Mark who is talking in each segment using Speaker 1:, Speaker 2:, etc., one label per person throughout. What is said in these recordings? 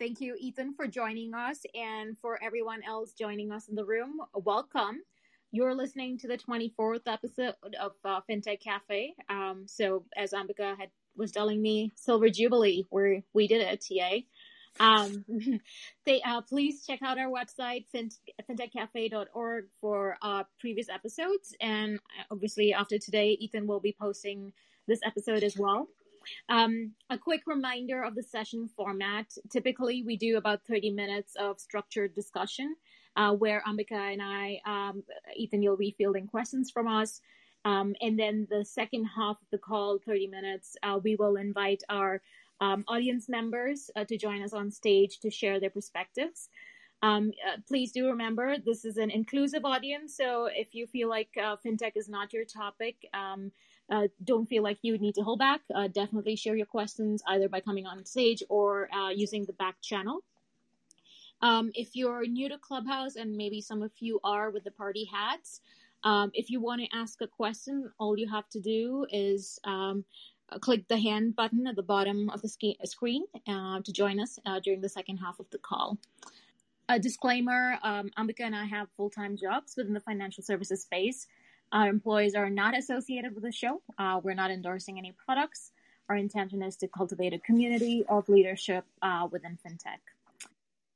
Speaker 1: thank you, Ethan, for joining us, and for everyone else joining us in the room. Welcome. You're listening to the 24th episode of uh, FinTech Cafe. Um, so, as Ambika had was telling me, Silver Jubilee, where we did it, TA. Um, they uh, please check out our website fintechcafe.org for uh, previous episodes, and uh, obviously after today, Ethan will be posting this episode as well. Um, a quick reminder of the session format. Typically, we do about 30 minutes of structured discussion uh, where Ambika and I, um, Ethan, you'll be fielding questions from us. Um, and then the second half of the call, 30 minutes, uh, we will invite our um, audience members uh, to join us on stage to share their perspectives. Um, uh, please do remember this is an inclusive audience, so if you feel like uh, fintech is not your topic, um, uh, don't feel like you need to hold back. Uh, definitely share your questions either by coming on stage or uh, using the back channel. Um, if you're new to Clubhouse, and maybe some of you are with the party hats, um, if you want to ask a question, all you have to do is um, click the hand button at the bottom of the sk- screen uh, to join us uh, during the second half of the call. A disclaimer um, Ambika and I have full time jobs within the financial services space. Our employees are not associated with the show. Uh, we're not endorsing any products. Our intention is to cultivate a community of leadership uh, within fintech.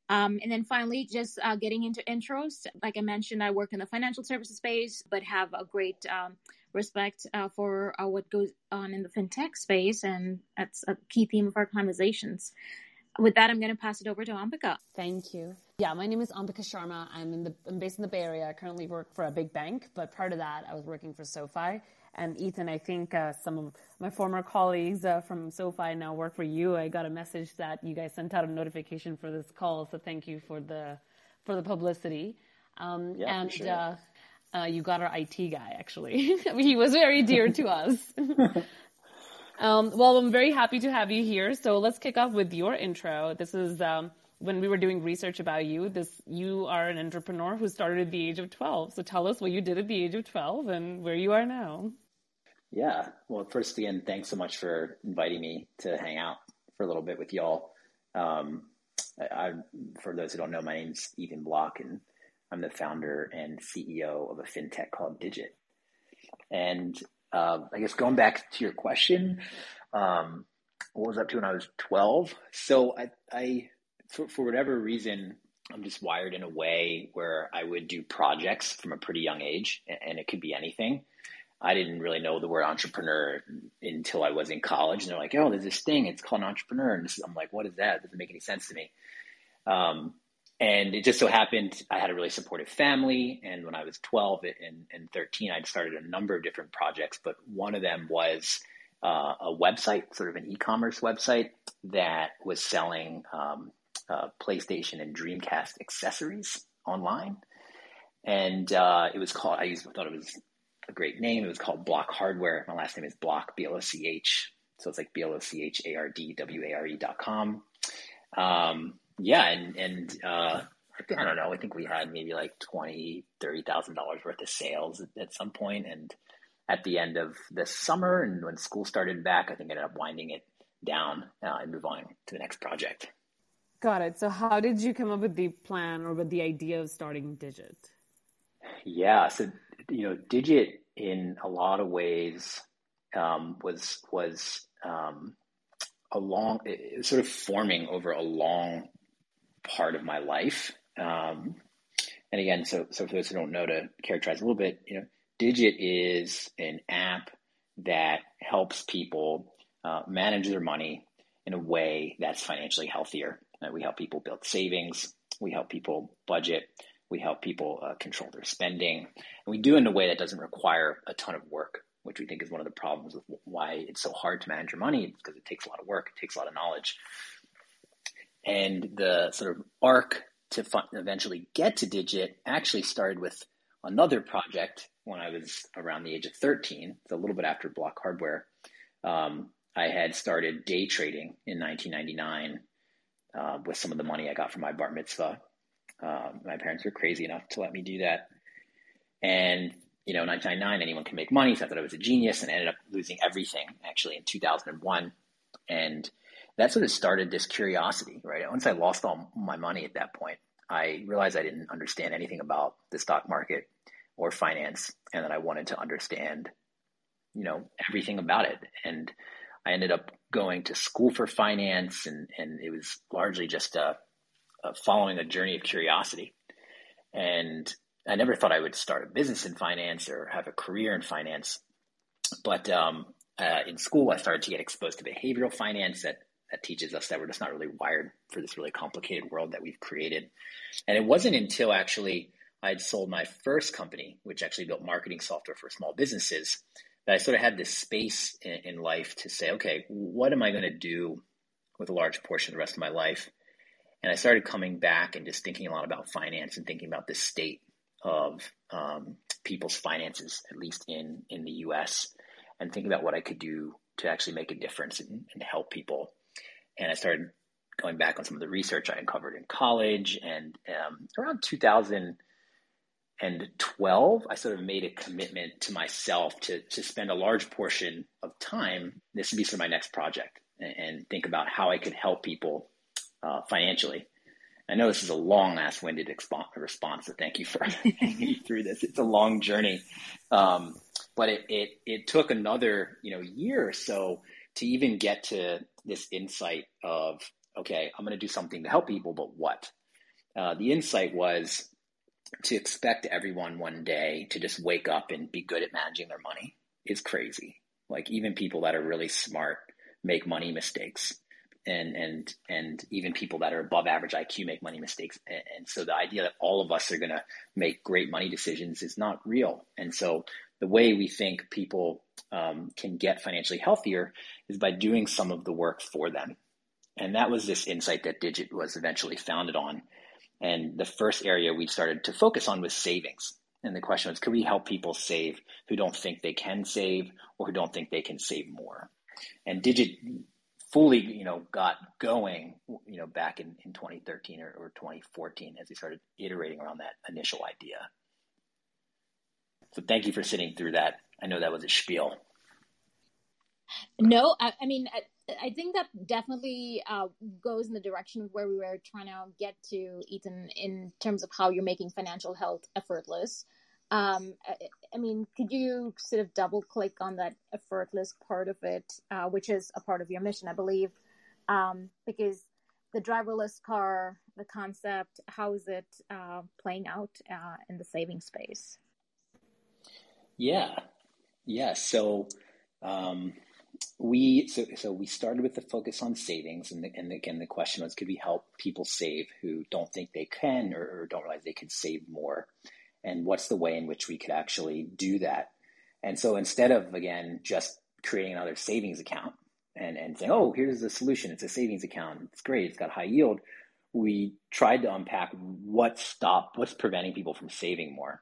Speaker 1: Um, and then finally, just uh, getting into intros. Like I mentioned, I work in the financial services space, but have a great um, respect uh, for uh, what goes on in the fintech space, and that's a key theme of our conversations. With that, I'm going to pass it over to Ambika.
Speaker 2: Thank you. Yeah, my name is Ambika Sharma. I'm in the I'm based in the Bay Area. I currently work for a big bank, but prior to that, I was working for SoFi. And Ethan, I think uh, some of my former colleagues uh, from SoFi now work for you. I got a message that you guys sent out a notification for this call, so thank you for the for the publicity. Um,
Speaker 3: yeah,
Speaker 2: and
Speaker 3: sure.
Speaker 2: uh, uh, you got our IT guy actually. he was very dear to us. um, well, I'm very happy to have you here. So let's kick off with your intro. This is um, when we were doing research about you, this you are an entrepreneur who started at the age of 12. So tell us what you did at the age of 12 and where you are now.
Speaker 3: Yeah. Well, first again, thanks so much for inviting me to hang out for a little bit with y'all. Um, I, I, for those who don't know, my name's Ethan Bloch, and I'm the founder and CEO of a fintech called Digit. And uh, I guess going back to your question, um, what was up to when I was 12? So I, I for, for whatever reason, I'm just wired in a way where I would do projects from a pretty young age, and it could be anything. I didn't really know the word entrepreneur until I was in college, and they're like, "Oh, there's this thing. It's called an entrepreneur." And I'm like, "What is that? It doesn't make any sense to me." Um, and it just so happened I had a really supportive family, and when I was 12 and, and 13, I'd started a number of different projects, but one of them was uh, a website, sort of an e-commerce website that was selling um, uh, PlayStation and Dreamcast accessories online. And uh, it was called, I used, thought it was a great name. It was called Bloch Hardware. My last name is Bloch, B L O C H. So it's like B L O C H A R D W A R E dot com. Um, yeah, and, and uh, I don't know, I think we had maybe like twenty, thirty thousand dollars worth of sales at, at some point, and at the end of the summer and when school started back, I think I ended up winding it down uh, and move on to the next project.
Speaker 2: Got it. So how did you come up with the plan or with the idea of starting Digit?
Speaker 3: Yeah, so you know, Digit in a lot of ways um, was was um, a long, sort of forming over a long part of my life. Um, and again, so so for those who don't know, to characterize a little bit, you know, Digit is an app that helps people uh, manage their money in a way that's financially healthier. Uh, we help people build savings. We help people budget. We help people uh, control their spending. And we do it in a way that doesn't require a ton of work, which we think is one of the problems with why it's so hard to manage your money because it takes a lot of work, it takes a lot of knowledge. And the sort of arc to eventually get to Digit actually started with another project when I was around the age of 13. It's a little bit after Bloch Hardware. Um, I had started day trading in 1999 uh, with some of the money I got from my bar mitzvah. Uh, my parents were crazy enough to let me do that. And, you know, 1999, anyone can make money. So I thought I was a genius and ended up losing everything actually in 2001. And that sort of started this curiosity, right? Once I lost all my money at that point, I realized I didn't understand anything about the stock market or finance, and that I wanted to understand, you know, everything about it. And I ended up going to school for finance, and and it was largely just a, a following a journey of curiosity. And I never thought I would start a business in finance or have a career in finance, but um, uh, in school I started to get exposed to behavioral finance that that teaches us that we're just not really wired for this really complicated world that we've created. And it wasn't until actually I'd sold my first company, which actually built marketing software for small businesses, that I sort of had this space in, in life to say, okay, what am I going to do with a large portion of the rest of my life? And I started coming back and just thinking a lot about finance and thinking about the state of um, people's finances, at least in in the U.S., and thinking about what I could do to actually make a difference and, and help people and I started going back on some of the research I uncovered in college. And um, around 2012, I sort of made a commitment to myself to, to spend a large portion of time. This would be sort of my next project and, and think about how I could help people uh, financially. I know this is a long ass winded response, so thank you for hanging me through this. It's a long journey. Um, but it, it, it took another, you know, year or so to even get to this insight of, okay, I'm going to do something to help people, but what? Uh, the insight was to expect everyone one day to just wake up and be good at managing their money is crazy. Like even people that are really smart make money mistakes. And, and, and even people that are above average IQ make money mistakes. And, and so the idea that all of us are going to make great money decisions is not real. And so the way we think people um, can get financially healthier is by doing some of the work for them. And that was this insight that Digit was eventually founded on. And the first area we started to focus on was savings. And the question was, could we help people save who don't think they can save or who don't think they can save more? And Digit fully, you know, got going, you know, back in, in 2013 or, or 2014 as we started iterating around that initial idea. So thank you for sitting through that. I know that was a spiel.
Speaker 1: No, I, I mean, I, I, think that definitely uh, goes in the direction of where we were trying to get to, Ethan, in terms of how you're making financial health effortless. Um, I, I, mean, could you sort of double click on that effortless part of it, uh, which is a part of your mission, I believe? Um, because the driverless car, the concept, how is it uh, playing out uh, in the saving space?
Speaker 3: Yeah, yeah. So um, we so so we started with the focus on savings, and, the, and again the question was, could we help people save who don't think they can or, or don't realize they could save more, and what's the way in which we could actually do that? And so instead of again just creating another savings account and and saying, oh, here's the solution, it's a savings account, it's great, it's got high yield. We tried to unpack what stop, what's preventing people from saving more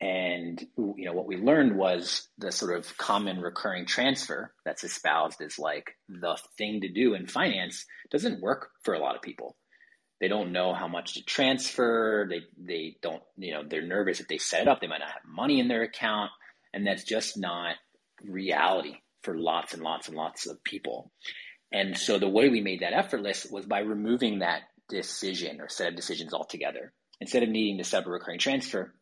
Speaker 3: and you know what we learned was the sort of common recurring transfer that's espoused as like the thing to do in finance doesn't work for a lot of people. They don't know how much to transfer. They they don't you know they're nervous if they set it up. They might not have money in their account, and that's just not reality for lots and lots and lots of people. And so the way we made that effortless was by removing that decision or set of decisions altogether. Instead of needing to set up a recurring transfer,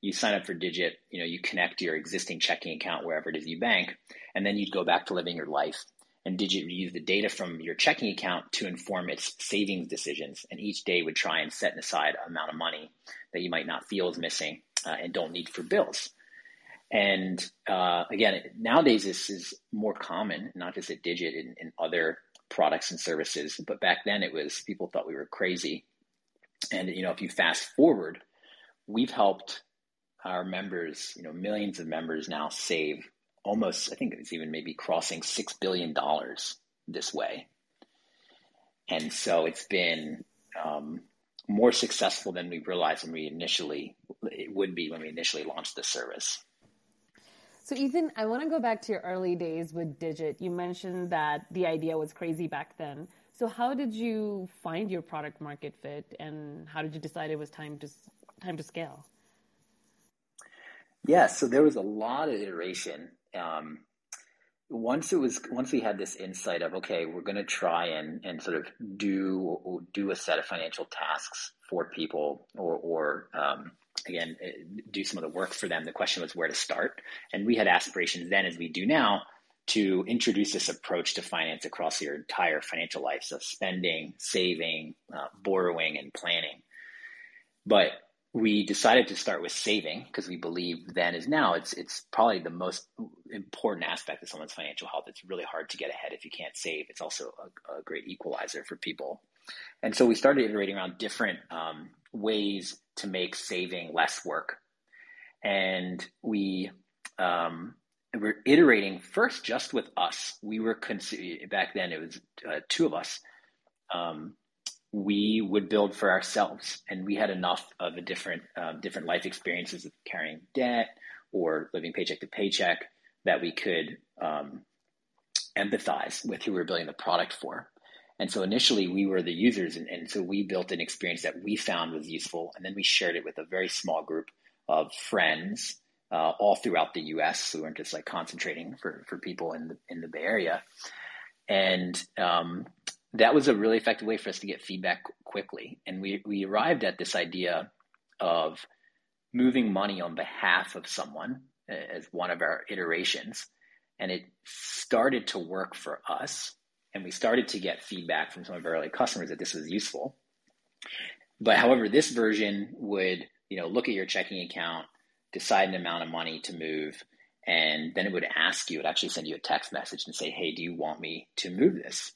Speaker 3: you sign up for Digit, you know, you connect your existing checking account wherever it is you bank, and then you'd go back to living your life. And Digit would use the data from your checking account to inform its savings decisions. And each day would try and set aside amount of money that you might not feel is missing uh, and don't need for bills. And uh, again, nowadays this is more common, not just at Digit in, in other products and services. But back then it was people thought we were crazy. And you know, if you fast forward, we've helped our members, you know, millions of members now save almost, I think it's even maybe crossing $6 billion this way. And so it's been um, more successful than we realized when we initially, it would be when we initially launched the service.
Speaker 2: So, Ethan, I want to go back to your early days with Digit. You mentioned that the idea was crazy back then. So, how did you find your product market fit, and how did you decide it was time to time to scale?
Speaker 3: Yeah, so there was a lot of iteration. Um, once it was once we had this insight of okay we're going to try and and sort of do do a set of financial tasks for people or or um, again eh, do some of the work for them the question was where to start. And we had aspirations then as we do now to introduce this approach to finance across your entire financial life. So spending saving uh, borrowing and planning. But we decided to start with saving because we believe then is now it's it's probably the most important aspect of someone's financial health. It's really hard to get ahead if you can't save. It's also a, a great equalizer for people. And so we started iterating around different um, ways to make saving less work. And we um, were iterating first just with us. We were, cons- back then it was uh, two of us. Um, we would build for ourselves, and we had enough of a different um, different life experiences of carrying debt or living paycheck to paycheck that we could um, empathize with who we were building the product for. And so initially we were the users, and, and so we built an experience that we found was useful, and then we shared it with a very small group of friends uh, all throughout the U.S. So we weren't just like concentrating for for people in the in the Bay Area, and um, that was a really effective way for us to get feedback quickly. And we, we arrived at this idea of moving money on behalf of someone as one of our iterations. And it started to work for us. And we started to get feedback from some of our early customers that this was useful. But however, this version would, you know, look at your checking account, decide an amount of money to move, and then it would ask you, it actually send you a text message and say, hey, do you want me to move this?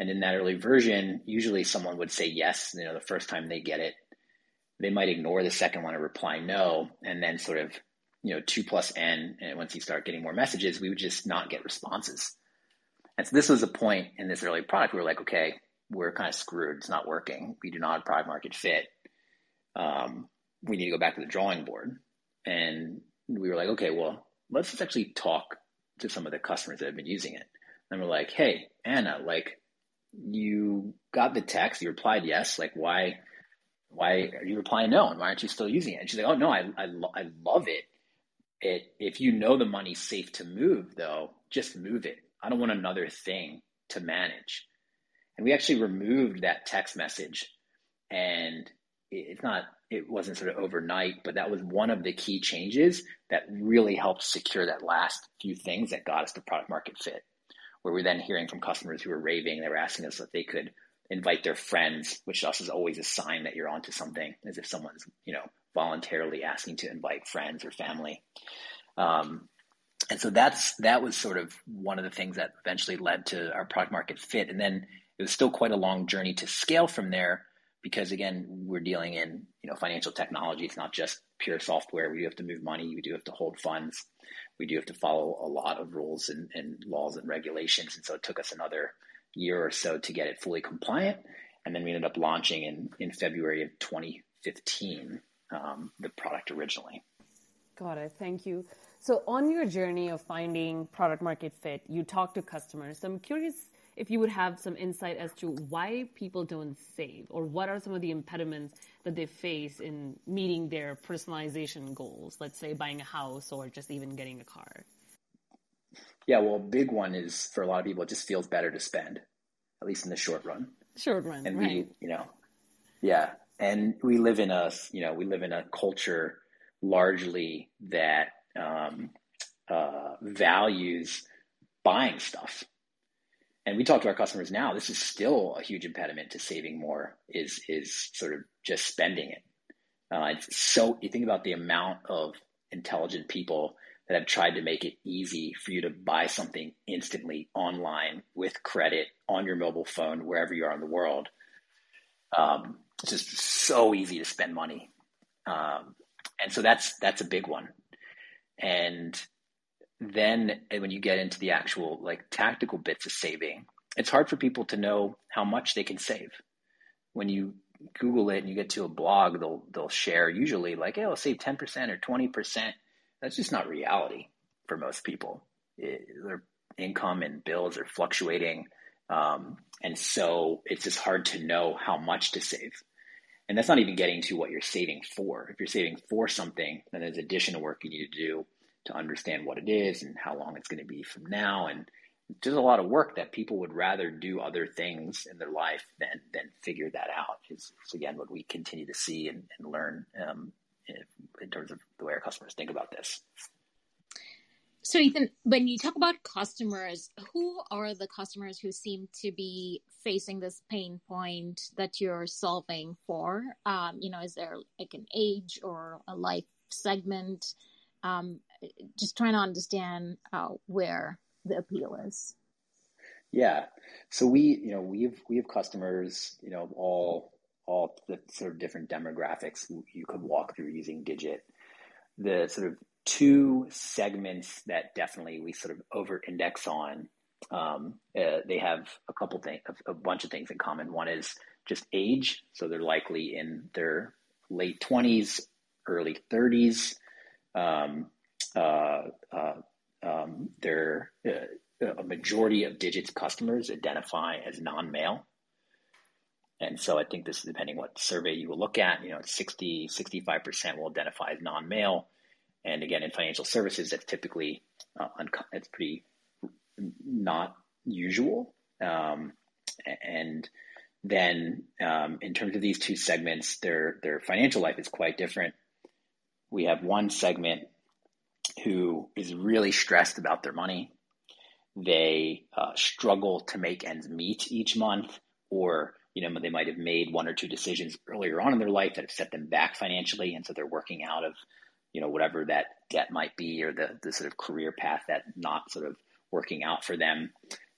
Speaker 3: And in that early version, usually someone would say yes, you know, the first time they get it. They might ignore the second one or reply no, and then sort of, you know, two plus n. And once you start getting more messages, we would just not get responses. And so this was a point in this early product. We were like, okay, we're kind of screwed. It's not working. We do not have product market fit. Um, we need to go back to the drawing board. And we were like, okay, well, let's just actually talk to some of the customers that have been using it. And we're like, hey, Anna, like, you got the text, you replied yes. Like, why, why are you replying no? And why aren't you still using it? And she's like, oh no, I, I, I love it. It, if you know the money's safe to move though, just move it. I don't want another thing to manage. And we actually removed that text message and it's not, it wasn't sort of overnight, but that was one of the key changes that really helped secure that last few things that got us to product market fit where we're then hearing from customers who are raving. They were asking us if they could invite their friends, which to us is always a sign that you're onto something, as if someone's you know voluntarily asking to invite friends or family. Um, and so that's that was sort of one of the things that eventually led to our product market fit. And then it was still quite a long journey to scale from there because again, we're dealing in you know financial technology. It's not just pure software. We do have to move money. We do have to hold funds we do have to follow a lot of rules and, and laws and regulations. And so it took us another year or so to get it fully compliant. And then we ended up launching in, in February of 2015 um, the product originally.
Speaker 2: Got it. Thank you. So, on your journey of finding product market fit, you talk to customers. So I'm curious if you would have some insight as to why people don't save or what are some of the impediments that they face in meeting their personalization goals, let's say buying a house or just even getting a car.
Speaker 3: Yeah, well, a big one is for a lot of people, it just feels better to spend, at least in the short run.
Speaker 2: Short run,
Speaker 3: and
Speaker 2: right.
Speaker 3: we, you know, yeah, and we live in a, you know, we live in a culture largely that um, uh, values buying stuff and we talk to our customers now this is still a huge impediment to saving more is is sort of just spending it. Uh, so you think about the amount of intelligent people that have tried to make it easy for you to buy something instantly online with credit on your mobile phone wherever you are in the world. Um, it's just so easy to spend money. Um, and so that's that's a big one. And then when you get into the actual like tactical bits of saving, it's hard for people to know how much they can save. When you Google it and you get to a blog, they'll they'll share usually like, hey, I'll save ten percent or twenty percent. That's just not reality for most people. It, their income and bills are fluctuating, um, and so it's just hard to know how much to save. And that's not even getting to what you're saving for. If you're saving for something, then there's additional work you need to do to understand what it is and how long it's going to be from now. And there's a lot of work that people would rather do other things in their life than than figure that out. Is, is again what we continue to see and, and learn um, in, in terms of the way our customers think about this.
Speaker 1: So, Ethan, when you talk about customers, who are the customers who seem to be facing this pain point that you're solving for? Um, you know, is there like an age or a life segment? Um, just trying to understand uh, where the appeal is.
Speaker 3: Yeah. So we, you know, we have we have customers, you know, all all the sort of different demographics you could walk through using Digit. The sort of two segments that definitely we sort of over index on. Um, uh, they have a couple things, a, a bunch of things in common. One is just age, so they're likely in their late twenties, early thirties. Um, um, they're uh, a majority of Digit's customers identify as non-male. And so I think this is depending what survey you will look at, you know, 60, 65% will identify as non-male. And again, in financial services, that's typically, uh, it's pretty not usual. Um, and then um, in terms of these two segments, their, their financial life is quite different. We have one segment who is really stressed about their money. They uh, struggle to make ends meet each month, or you know they might have made one or two decisions earlier on in their life that have set them back financially, and so they're working out of you know whatever that debt might be, or the the sort of career path that not sort of working out for them.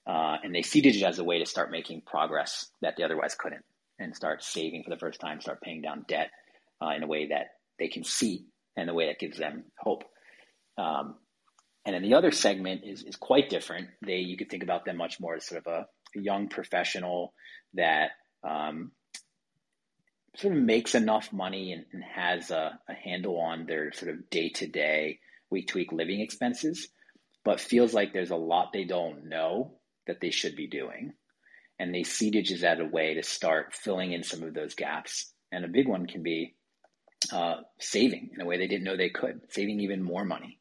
Speaker 3: Uh, and they see Digit as a way to start making progress that they otherwise couldn't, and start saving for the first time, start paying down debt uh, in a way that they can see, and a way that gives them hope. Um, and then the other segment is, is quite different. They you could think about them much more as sort of a, young professional that um, sort of makes enough money and, and has a, a, handle on their sort of day to day, week to week living expenses, but feels like there's a lot they don't know that they should be doing. And they see Digit as a way to start filling in some of those gaps. And a big one can be uh, saving in a way they didn't know they could, saving even more money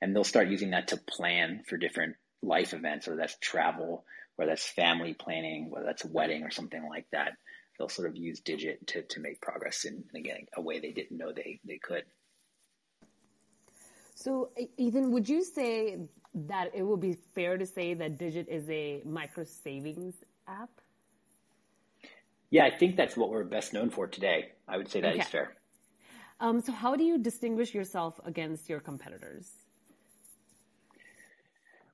Speaker 3: and they'll start using that to plan for different life events, whether that's travel, whether that's family planning, whether that's a wedding or something like that. They'll sort of use Digit to, to make progress in, in again, a way they didn't know they, they could.
Speaker 2: So, Ethan, would you say that it would be fair to say that Digit is a micro savings app?
Speaker 3: Yeah, I think that's what we're best known for today. I would say that okay. is fair.
Speaker 2: Um, so, how do you distinguish yourself against your competitors?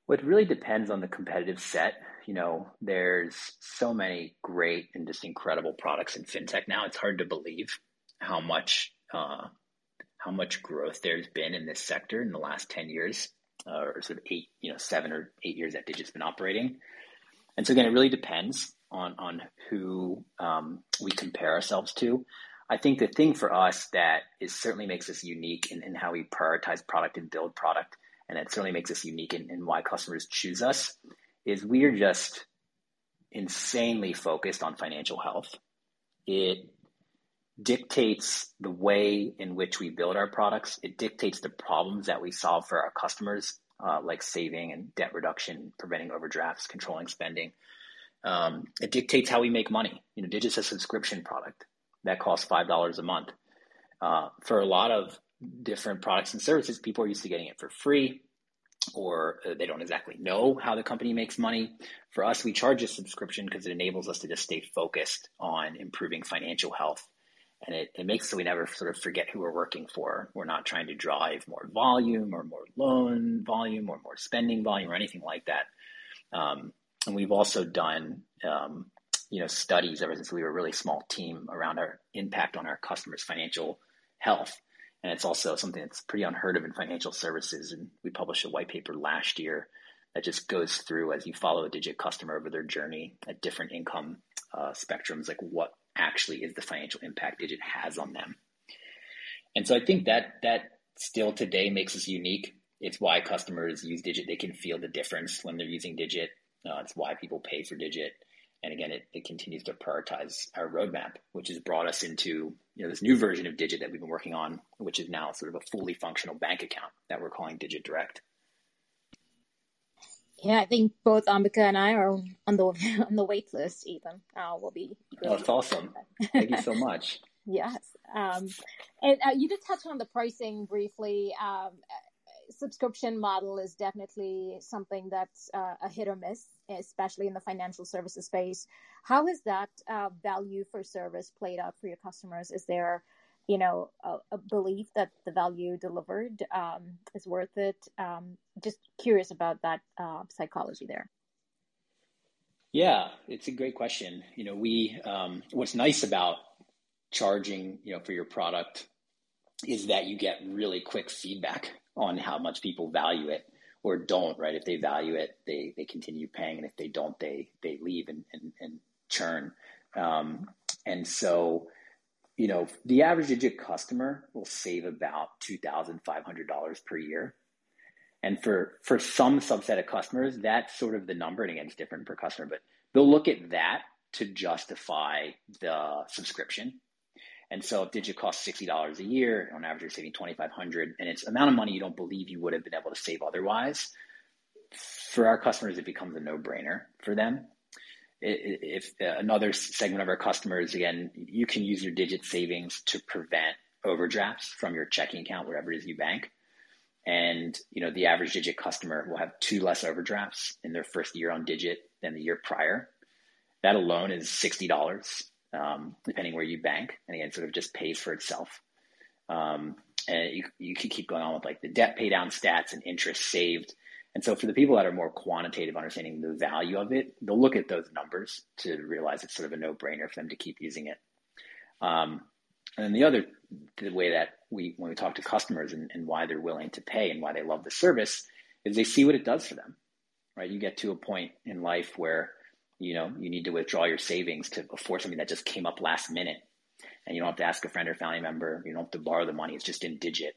Speaker 3: Well, it really depends on the competitive set. You know, there's so many great and just incredible products in fintech now. It's hard to believe how much uh, how much growth there's been in this sector in the last ten years, uh, or sort of eight, you know, seven or eight years that Digit's been operating. And so again, it really depends on on who um, we compare ourselves to. I think the thing for us that is certainly makes us unique in, in how we prioritize product and build product and it certainly makes us unique in, in why customers choose us, is we are just insanely focused on financial health. It dictates the way in which we build our products. It dictates the problems that we solve for our customers, uh, like saving and debt reduction, preventing overdrafts, controlling spending. Um, it dictates how we make money. You know, Digit's a subscription product that costs five dollars a month. Uh, for a lot of different products and services, people are used to getting it for free or uh, they don't exactly know how the company makes money. For us, we charge a subscription because it enables us to just stay focused on improving financial health. And it, it makes so we never sort of forget who we're working for. We're not trying to drive more volume or more loan volume or more spending volume or anything like that. Um, and we've also done, um, you know, studies ever since we were a really small team around our impact on our customers' financial health. And it's also something that's pretty unheard of in financial services. And we published a white paper last year that just goes through as you follow a digit customer over their journey at different income uh, spectrums, like what actually is the financial impact digit has on them. And so I think that that still today makes us unique. It's why customers use Digit. They can feel the difference when they're using Digit. Uh, it's why people pay for Digit. And again, it, it continues to prioritize our roadmap, which has brought us into you know this new version of Digit that we've been working on, which is now sort of a fully functional bank account that we're calling Digit Direct.
Speaker 1: Yeah, I think both Ambika and I are on the on the wait list. Ethan, uh, will be.
Speaker 3: Oh, that's awesome! Thank you so much.
Speaker 1: yes, um, and uh, you did touch on the pricing briefly. Um, subscription model is definitely something that's uh, a hit or miss, especially in the financial services space. How has that uh, value for service played out for your customers? Is there, you know, a, a belief that the value delivered um, is worth it? Um, just curious about that uh, psychology there.
Speaker 3: Yeah, it's a great question. You know, we um, what's nice about charging, you know, for your product is that you get really quick feedback on how much people value it or don't, right? If they value it, they, they continue paying. And if they don't, they, they leave and, and, and churn. Um, and so, you know, the average digit customer will save about $2,500 per year. And for, for some subset of customers, that's sort of the number. And again, it's different per customer, but they'll look at that to justify the subscription. And so if Digit costs $60 a year, on average you're saving 2500 and it's amount of money you don't believe you would have been able to save otherwise, for our customers, it becomes a no-brainer for them. If uh, another segment of our customers, again, you can use your Digit savings to prevent overdrafts from your checking account, wherever it is you bank. And you know, the average Digit customer will have two less overdrafts in their first year on Digit than the year prior. That alone is sixty dollars um, depending where you bank. And again, sort of just pays for itself. Um, and you, you can keep going on with like the debt pay down stats and interest saved. And so for the people that are more quantitative, understanding the value of it, they'll look at those numbers to realize it's sort of a no brainer for them to keep using it. Um, and then the other the way that we, when we talk to customers and, and why they're willing to pay and why they love the service is they see what it does for them, right? You get to a point in life where you know, you need to withdraw your savings to afford something that just came up last minute. And you don't have to ask a friend or family member. You don't have to borrow the money. It's just in digit.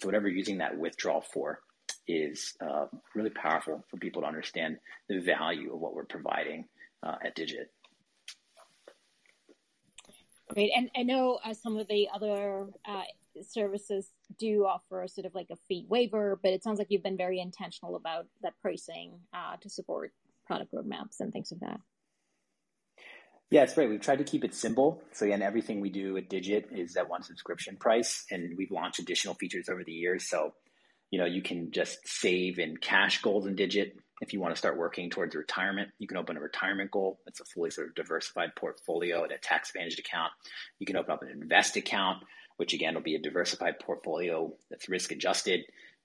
Speaker 3: so whatever you're using that withdrawal for is uh, really powerful for people to understand the value of what we're providing uh, at Digit.
Speaker 1: Great. And I know uh, some of the other uh, services do offer sort of like a fee waiver, but it sounds like you've been very intentional about that pricing uh, to support product roadmaps and things like that.
Speaker 3: Yeah, it's great. We've tried to keep it simple. So again, everything we do at Digit is at one subscription price, and we've launched additional features over the years. So, you know, you can just save in cash goals in Digit. If you want to start working towards retirement, you can open a retirement goal. It's a fully sort of diversified portfolio and a tax managed account. You can open up an invest account, which again will be a diversified portfolio that's risk adjusted.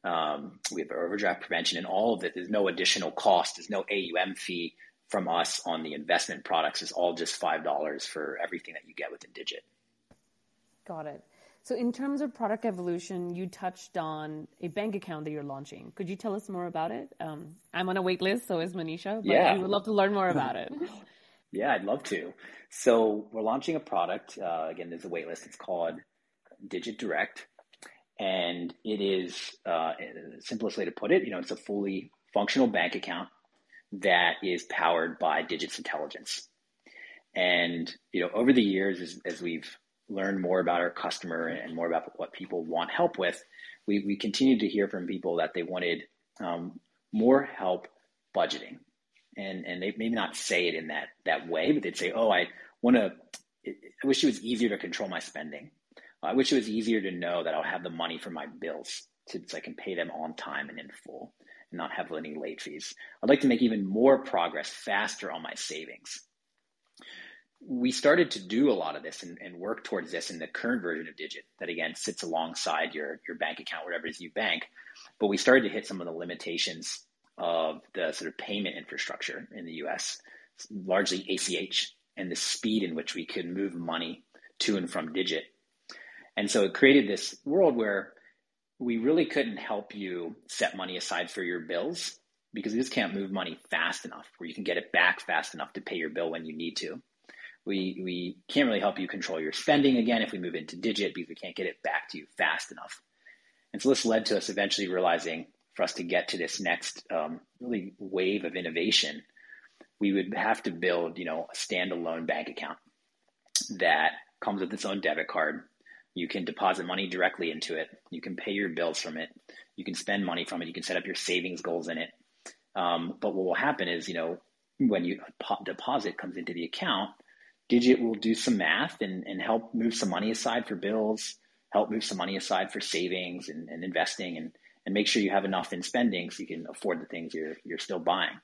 Speaker 3: Um, we have overdraft prevention and all of it. There's no additional cost. There's no AUM fee from us on the investment products. It's all just $5 for everything that you get within Digit.
Speaker 2: Got it. So in terms of product evolution, you touched on a bank account that you're launching. Could you tell us more about it? Um, I'm on a wait list, so is Manisha, but yeah. we would love to learn more about it.
Speaker 3: yeah, I'd love to. So we're launching a product. Uh, again, there's a wait list. It's called Digit Direct and it is uh, simplest way to put it. You know, it's a fully functional bank account that is powered by Digit's intelligence. And you know, over the years, as, as we've learned more about our customer and more about what people want help with, we we continued to hear from people that they wanted um, more help budgeting, and and they maybe not say it in that that way, but they'd say, "Oh, I want to. I wish it was easier to control my spending." I wish it was easier to know that I'll have the money for my bills so I can pay them on time and in full and not have any late fees. I'd like to make even more progress faster on my savings. We started to do a lot of this and, and work towards this in the current version of Digit that again sits alongside your, your bank account, whatever it is you bank. But we started to hit some of the limitations of the sort of payment infrastructure in the US, largely ACH, and the speed in which we could move money to and from Digit and so it created this world where we really couldn't help you set money aside for your bills because we just can't move money fast enough where you can get it back fast enough to pay your bill when you need to. We, we can't really help you control your spending again if we move into digit because we can't get it back to you fast enough. And so this led to us eventually realizing for us to get to this next um, really wave of innovation, we would have to build, you know, a standalone bank account that comes with its own debit card. You can deposit money directly into it. You can pay your bills from it. You can spend money from it. You can set up your savings goals in it. Um, but what will happen is, you know, when you deposit comes into the account, Digit will do some math and, and help move some money aside for bills, help move some money aside for savings and, and investing, and, and make sure you have enough in spending so you can afford the things you're, you're still buying.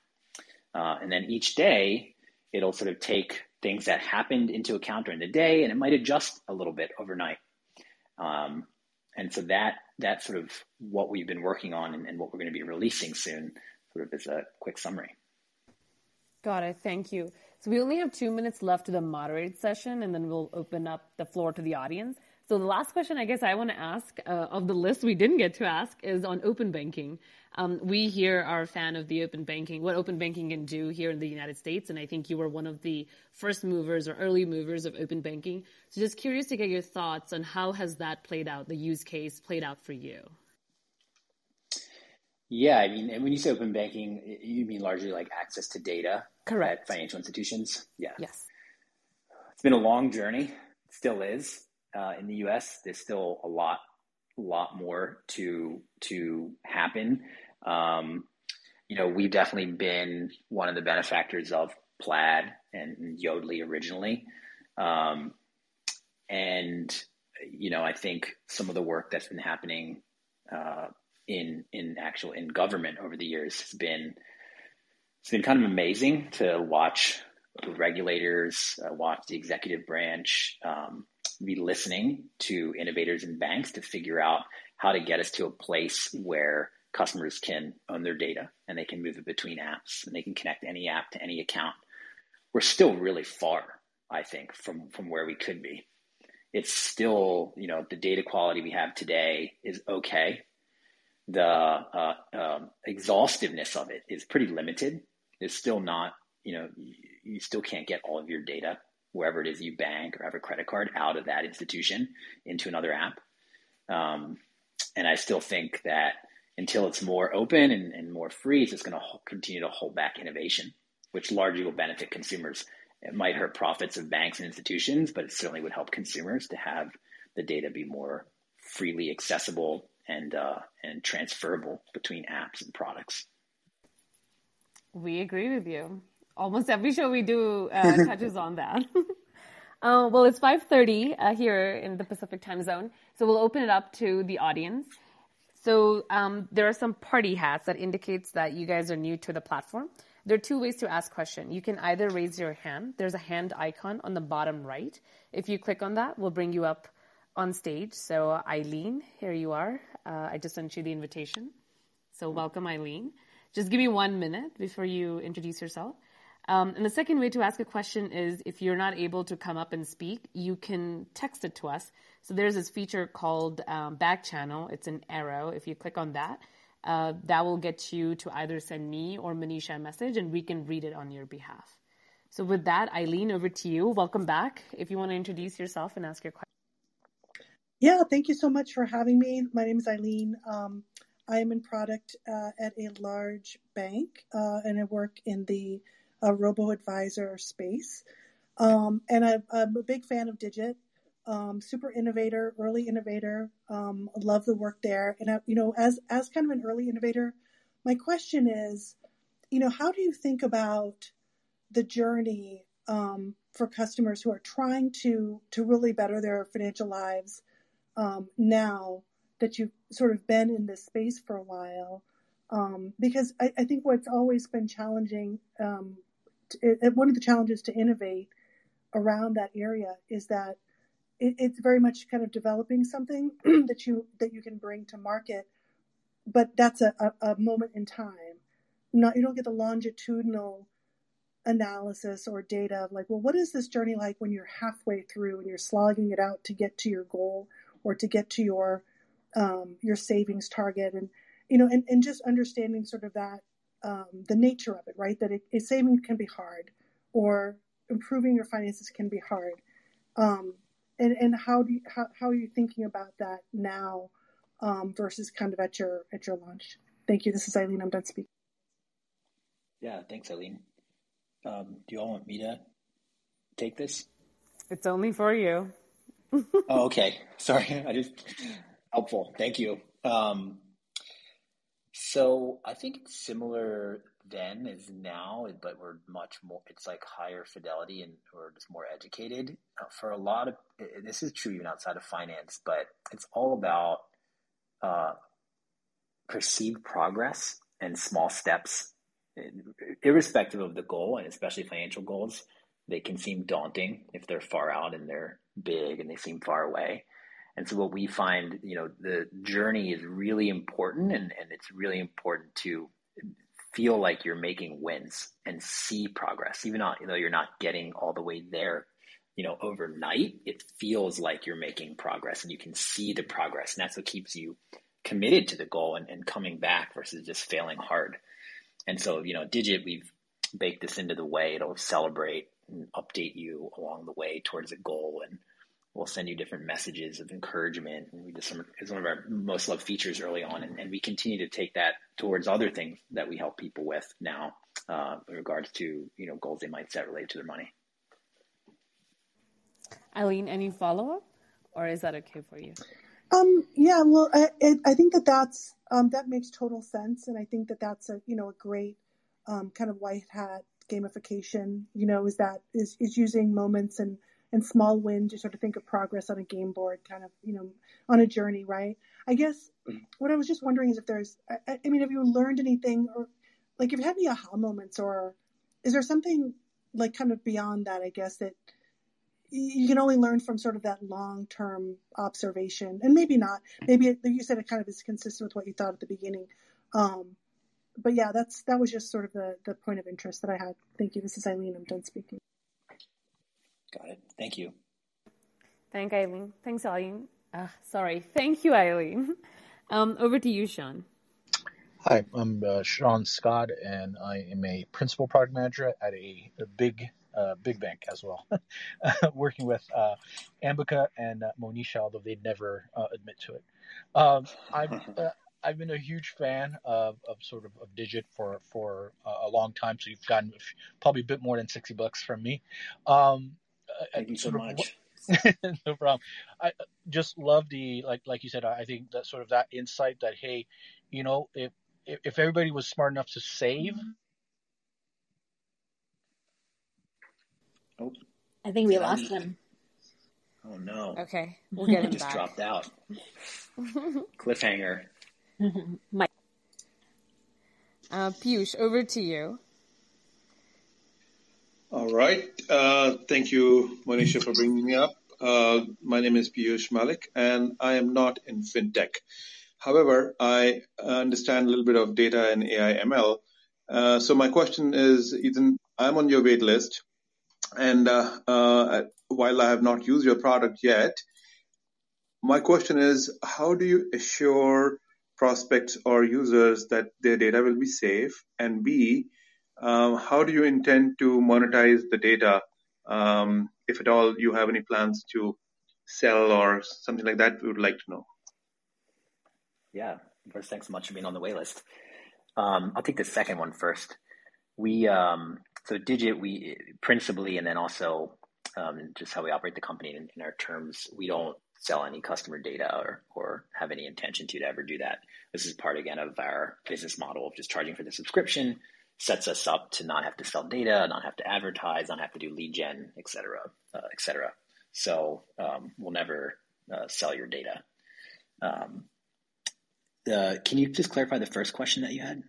Speaker 3: Uh, and then each day, it'll sort of take things that happened into account during the day, and it might adjust a little bit overnight. Um, and so that that's sort of what we've been working on and, and what we're going to be releasing soon, sort of as a quick summary.
Speaker 2: Got it. Thank you. So we only have two minutes left to the moderated session, and then we'll open up the floor to the audience. So the last question I guess I want to ask uh, of the list we didn't get to ask is on open banking. Um, we here are a fan of the open banking, what open banking can do here in the United States, and I think you were one of the first movers or early movers of open banking. So just curious to get your thoughts on how has that played out, the use case played out for you.
Speaker 3: Yeah, I mean, and when you say open banking, you mean largely like access to data
Speaker 2: Correct.
Speaker 3: at financial institutions? Yeah.
Speaker 2: Yes.
Speaker 3: It's been a long journey. It still is. Uh, in the U.S., there's still a lot, a lot more to to happen. Um, you know, we've definitely been one of the benefactors of Plaid and Yodlee originally, um, and you know, I think some of the work that's been happening uh, in in actual in government over the years has been it's been kind of amazing to watch the regulators, uh, watch the executive branch um, be listening to innovators and banks to figure out how to get us to a place where customers can own their data and they can move it between apps and they can connect any app to any account. We're still really far, I think, from from where we could be. It's still, you know, the data quality we have today is okay. The uh, um, exhaustiveness of it is pretty limited It's still not, you know, you, you still can't get all of your data wherever it is you bank or have a credit card out of that institution into another app. Um, and I still think that until it's more open and, and more free, it's just going to continue to hold back innovation, which largely will benefit consumers. It might hurt profits of banks and institutions, but it certainly would help consumers to have the data be more freely accessible and uh, and transferable between apps and products.
Speaker 2: We agree with you. Almost every show we do uh, touches on that. uh, well, it's 5.30 uh, here in the Pacific time zone, so we'll open it up to the audience. So um, there are some party hats that indicates that you guys are new to the platform. There are two ways to ask question. You can either raise your hand. There's a hand icon on the bottom right. If you click on that, we'll bring you up on stage. So Eileen, here you are. Uh, I just sent you the invitation. So welcome, Eileen. Just give me one minute before you introduce yourself. Um, and the second way to ask a question is if you're not able to come up and speak, you can text it to us. So there's this feature called um, Back Channel. It's an arrow. If you click on that, uh, that will get you to either send me or Manisha a message, and we can read it on your behalf. So with that, Eileen, over to you. Welcome back. If you want to introduce yourself and ask your question.
Speaker 4: Yeah, thank you so much for having me. My name is Eileen. Um, I am in product uh, at a large bank, uh, and I work in the uh, robo advisor space. Um, and I, am a big fan of Digit. Um, super innovator, early innovator. Um, love the work there. And I, you know, as as kind of an early innovator, my question is, you know, how do you think about the journey um, for customers who are trying to to really better their financial lives um, now? that you've sort of been in this space for a while. Um, because I, I, think what's always been challenging, um, to, one of the challenges to innovate around that area is that it, it's very much kind of developing something that you that you can bring to market, but that's a, a, a moment in time. Not you don't get the longitudinal analysis or data of like, well, what is this journey like when you're halfway through and you're slogging it out to get to your goal or to get to your um, your savings target and you know and, and just understanding sort of that um, the nature of it right that it, it, saving can be hard or improving your finances can be hard um, and and how do you, how, how are you thinking about that now um, versus kind of at your at your launch thank you this is eileen i'm done speaking
Speaker 3: yeah thanks eileen Um, do you all want me to take this?
Speaker 2: It's only for you.
Speaker 3: oh, okay. Sorry. I just helpful. Thank you. Um, so I think it's similar then as now, but we're much more. It's like higher fidelity, and we're just more educated. Uh, for a lot of this is true even outside of finance, but it's all about uh, perceived progress and small steps, irrespective of the goal, and especially financial goals. They can seem daunting if they're far out and they're big and they seem far away. And so what we find, you know, the journey is really important and, and it's really important to feel like you're making wins and see progress, even though you're not getting all the way there, you know, overnight, it feels like you're making progress and you can see the progress. And that's what keeps you committed to the goal and, and coming back versus just failing hard. And so, you know, Digit, we've baked this into the way it'll celebrate and update you along the way towards a goal and we'll send you different messages of encouragement. And we just some it's one of our most loved features early on, and, and we continue to take that towards other things that we help people with now, uh, in regards to you know goals they might set related to their money.
Speaker 2: Eileen, any follow up, or is that okay for you?
Speaker 4: Um, yeah, well, I, I think that that's um, that makes total sense, and I think that that's a you know a great um, kind of white hat gamification. You know, is that is is using moments and and small wins you sort of think of progress on a game board kind of you know on a journey right? I guess what i was just wondering is if there's i, I mean have you learned anything or like have you had any aha moments or is there something like kind of beyond that i guess that you can only learn from sort of that long term observation? And maybe not. Maybe it, you said it kind of is consistent with what you thought at the beginning. Um, but yeah that's that was just sort of the the point of interest that i had. Thank you. This is eileen. I'm done speaking
Speaker 3: Got it. Thank you.
Speaker 2: Thank Eileen. Thanks, Eileen. Uh, sorry. Thank you, Eileen. Um, over to you, Sean.
Speaker 5: Hi, I'm uh, Sean Scott, and I am a principal product manager at a, a big, uh, big bank as well, working with uh, Ambika and uh, Monisha, although they'd never uh, admit to it. Um, I've uh, I've been a huge fan of, of sort of, of Digit for for a long time, so you've gotten probably a bit more than sixty bucks from me. Um,
Speaker 3: Thank you so much.
Speaker 5: no problem. I just love the like like you said. I think that sort of that insight that hey, you know, if if everybody was smart enough to save.
Speaker 1: Oh, I think we lost him.
Speaker 3: Oh no.
Speaker 2: Okay, we'll get him
Speaker 3: just
Speaker 2: back.
Speaker 3: dropped out. Cliffhanger.
Speaker 1: Mike.
Speaker 2: Uh, Piyush, over to you.
Speaker 6: All right. Uh, thank you, Monisha, for bringing me up. Uh, my name is Piyush Malik, and I am not in fintech. However, I understand a little bit of data and AI ML. Uh, so my question is, Ethan, I'm on your wait list, and uh, uh, while I have not used your product yet, my question is, how do you assure prospects or users that their data will be safe? And B, how do you intend to monetize the data? Um, if at all you have any plans to sell or something like that, we would like to know.
Speaker 3: Yeah, first, thanks so much for being on the waitlist. Um, I'll take the second one first. We um, so Digit, we principally, and then also um, just how we operate the company in, our terms, we don't sell any customer data or, or have any intention to ever do that. This is part again of our business model of just charging for the subscription sets us up to not have to sell data, not have to advertise, not have to do lead gen, et cetera, uh, et cetera. So um, we'll never uh, sell your data. Um, uh, can you just clarify the first question that you had?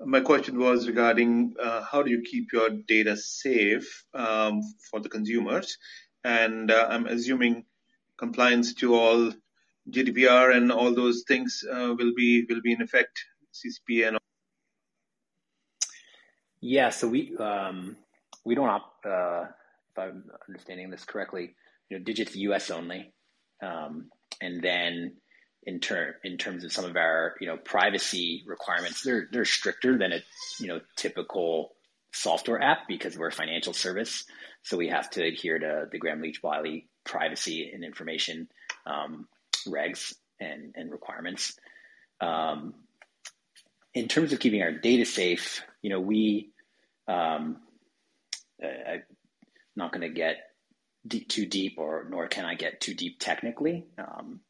Speaker 6: My question was regarding uh, how do you keep your data safe um, for the consumers, and uh, I'm assuming compliance to all GDPR and all those things will be will be in effect, CCP and
Speaker 3: yeah, so we um, we don't uh, if I'm understanding this correctly, you know, digits US only, um, and then in term in terms of some of our you know privacy requirements, they're they're stricter than a you know typical software app because we're a financial service, so we have to adhere to the Gramm Leach Bliley privacy and information um, regs and and requirements. Um, in terms of keeping our data safe, you know, we um, I'm not going to get deep, too deep, or nor can I get too deep technically. Um,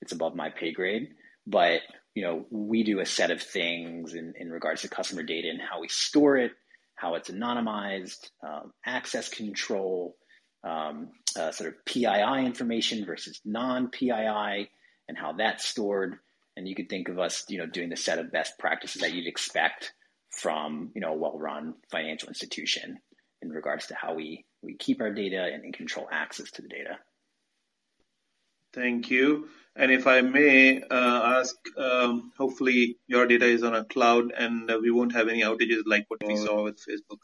Speaker 3: it's above my pay grade, but you know, we do a set of things in, in regards to customer data and how we store it, how it's anonymized, um, access control, um, uh, sort of PII information versus non-PII, and how that's stored. And you could think of us, you know, doing the set of best practices that you'd expect from, you know, a well-run financial institution in regards to how we we keep our data and, and control access to the data.
Speaker 6: Thank you. And if I may uh, ask, um, hopefully your data is on a cloud and uh, we won't have any outages like what we saw with Facebook.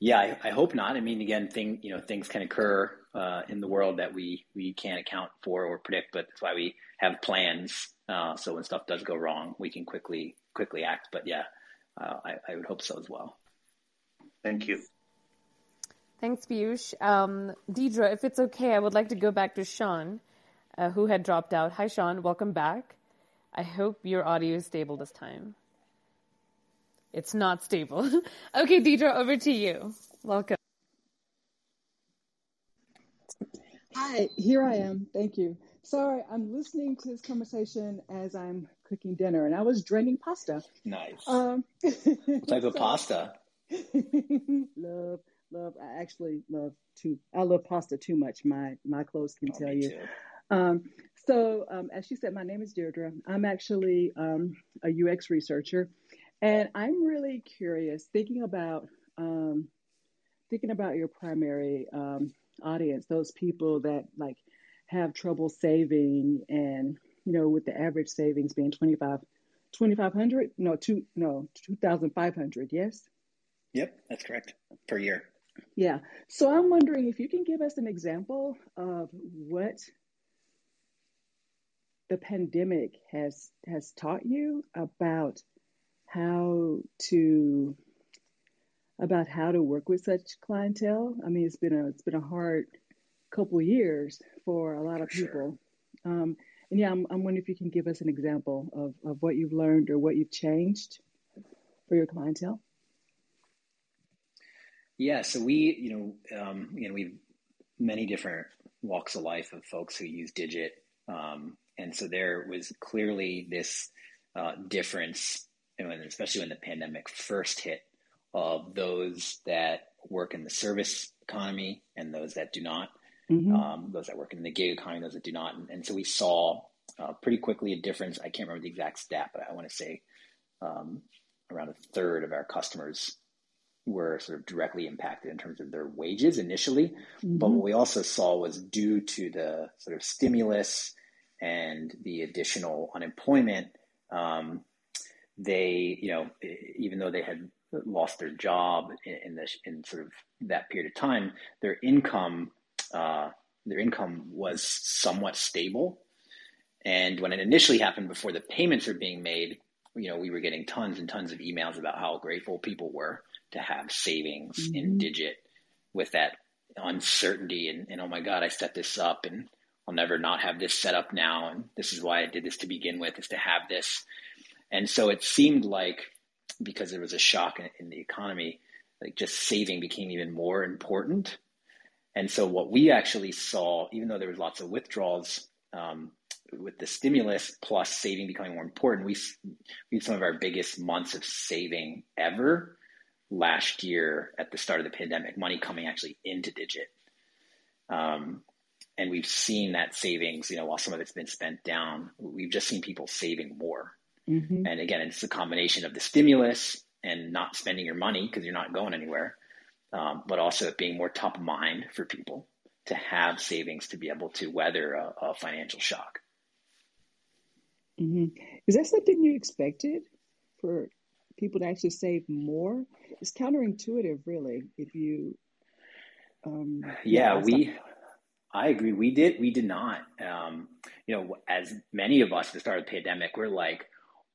Speaker 3: Yeah, I, I, hope not. I mean, again, thing you know, things can occur uh, in the world that we we can't account for or predict, but that's why we have plans. Uh, so when stuff does go wrong, we can quickly quickly act. But yeah, uh, I, I would hope so as well.
Speaker 6: Thank you.
Speaker 2: Thanks, Piyush. Um, Deirdre, if it's okay, I would like to go back to Sean, uh, who had dropped out. Hi, Sean. Welcome back. I hope your audio is stable this time. It's not stable. okay, Deirdre, over to you. Welcome.
Speaker 7: Hi, here I am. Thank you. Sorry, I'm listening to this conversation as I'm cooking dinner, and I was draining pasta.
Speaker 3: Nice. Um, what type of pasta?
Speaker 7: love love. I actually love too. I love pasta too much. My my clothes can oh, tell you. Um, so um, as she said, my name is Deirdre. I'm actually um, a UX researcher, and I'm really curious, thinking about um, thinking about your primary um, audience, those people that like have trouble saving, and you know, with the average savings being 25 2500 no two no 2500 yes
Speaker 3: yep that's correct per year
Speaker 7: yeah. So I'm wondering if you can give us an example of what the pandemic has has taught you about how to about how to work with such clientele. I mean, it's been a it's been a hard couple years for a lot of people. Sure. Um, and yeah, I'm, I'm wondering if you can give us an example of, of what you've learned or what you've changed for your clientele.
Speaker 3: Yeah, so we, you know, um, you know, we've many different walks of life of folks who use Digit, um, and so there was clearly this uh, difference, and especially when the pandemic first hit, of those that work in the service economy and those that do not, mm-hmm. um, those that work in the gig economy, those that do not, and, and so we saw uh, pretty quickly a difference. I can't remember the exact stat, but I want to say um, around a third of our customers were sort of directly impacted in terms of their wages initially. Mm-hmm. But what we also saw was due to the sort of stimulus and the additional unemployment, um, they, you know, even though they had lost their job in, in, the, in sort of that period of time, their income, uh, their income was somewhat stable. And when it initially happened before the payments were being made, you know, we were getting tons and tons of emails about how grateful people were to have savings mm-hmm. in digit with that uncertainty and, and oh my god i set this up and i'll never not have this set up now and this is why i did this to begin with is to have this and so it seemed like because there was a shock in, in the economy like just saving became even more important and so what we actually saw even though there was lots of withdrawals um, with the stimulus plus saving becoming more important, we we had some of our biggest months of saving ever last year at the start of the pandemic, money coming actually into Digit. Um, and we've seen that savings, you know, while some of it's been spent down, we've just seen people saving more. Mm-hmm. And again, it's a combination of the stimulus and not spending your money because you're not going anywhere, um, but also it being more top of mind for people to have savings to be able to weather a, a financial shock.
Speaker 7: Mm-hmm. Is that something you expected for people to actually save more. It's counterintuitive, really. If you,
Speaker 3: um, yeah, we, I agree. We did, we did not. Um, you know, as many of us at the start of the pandemic, we're like,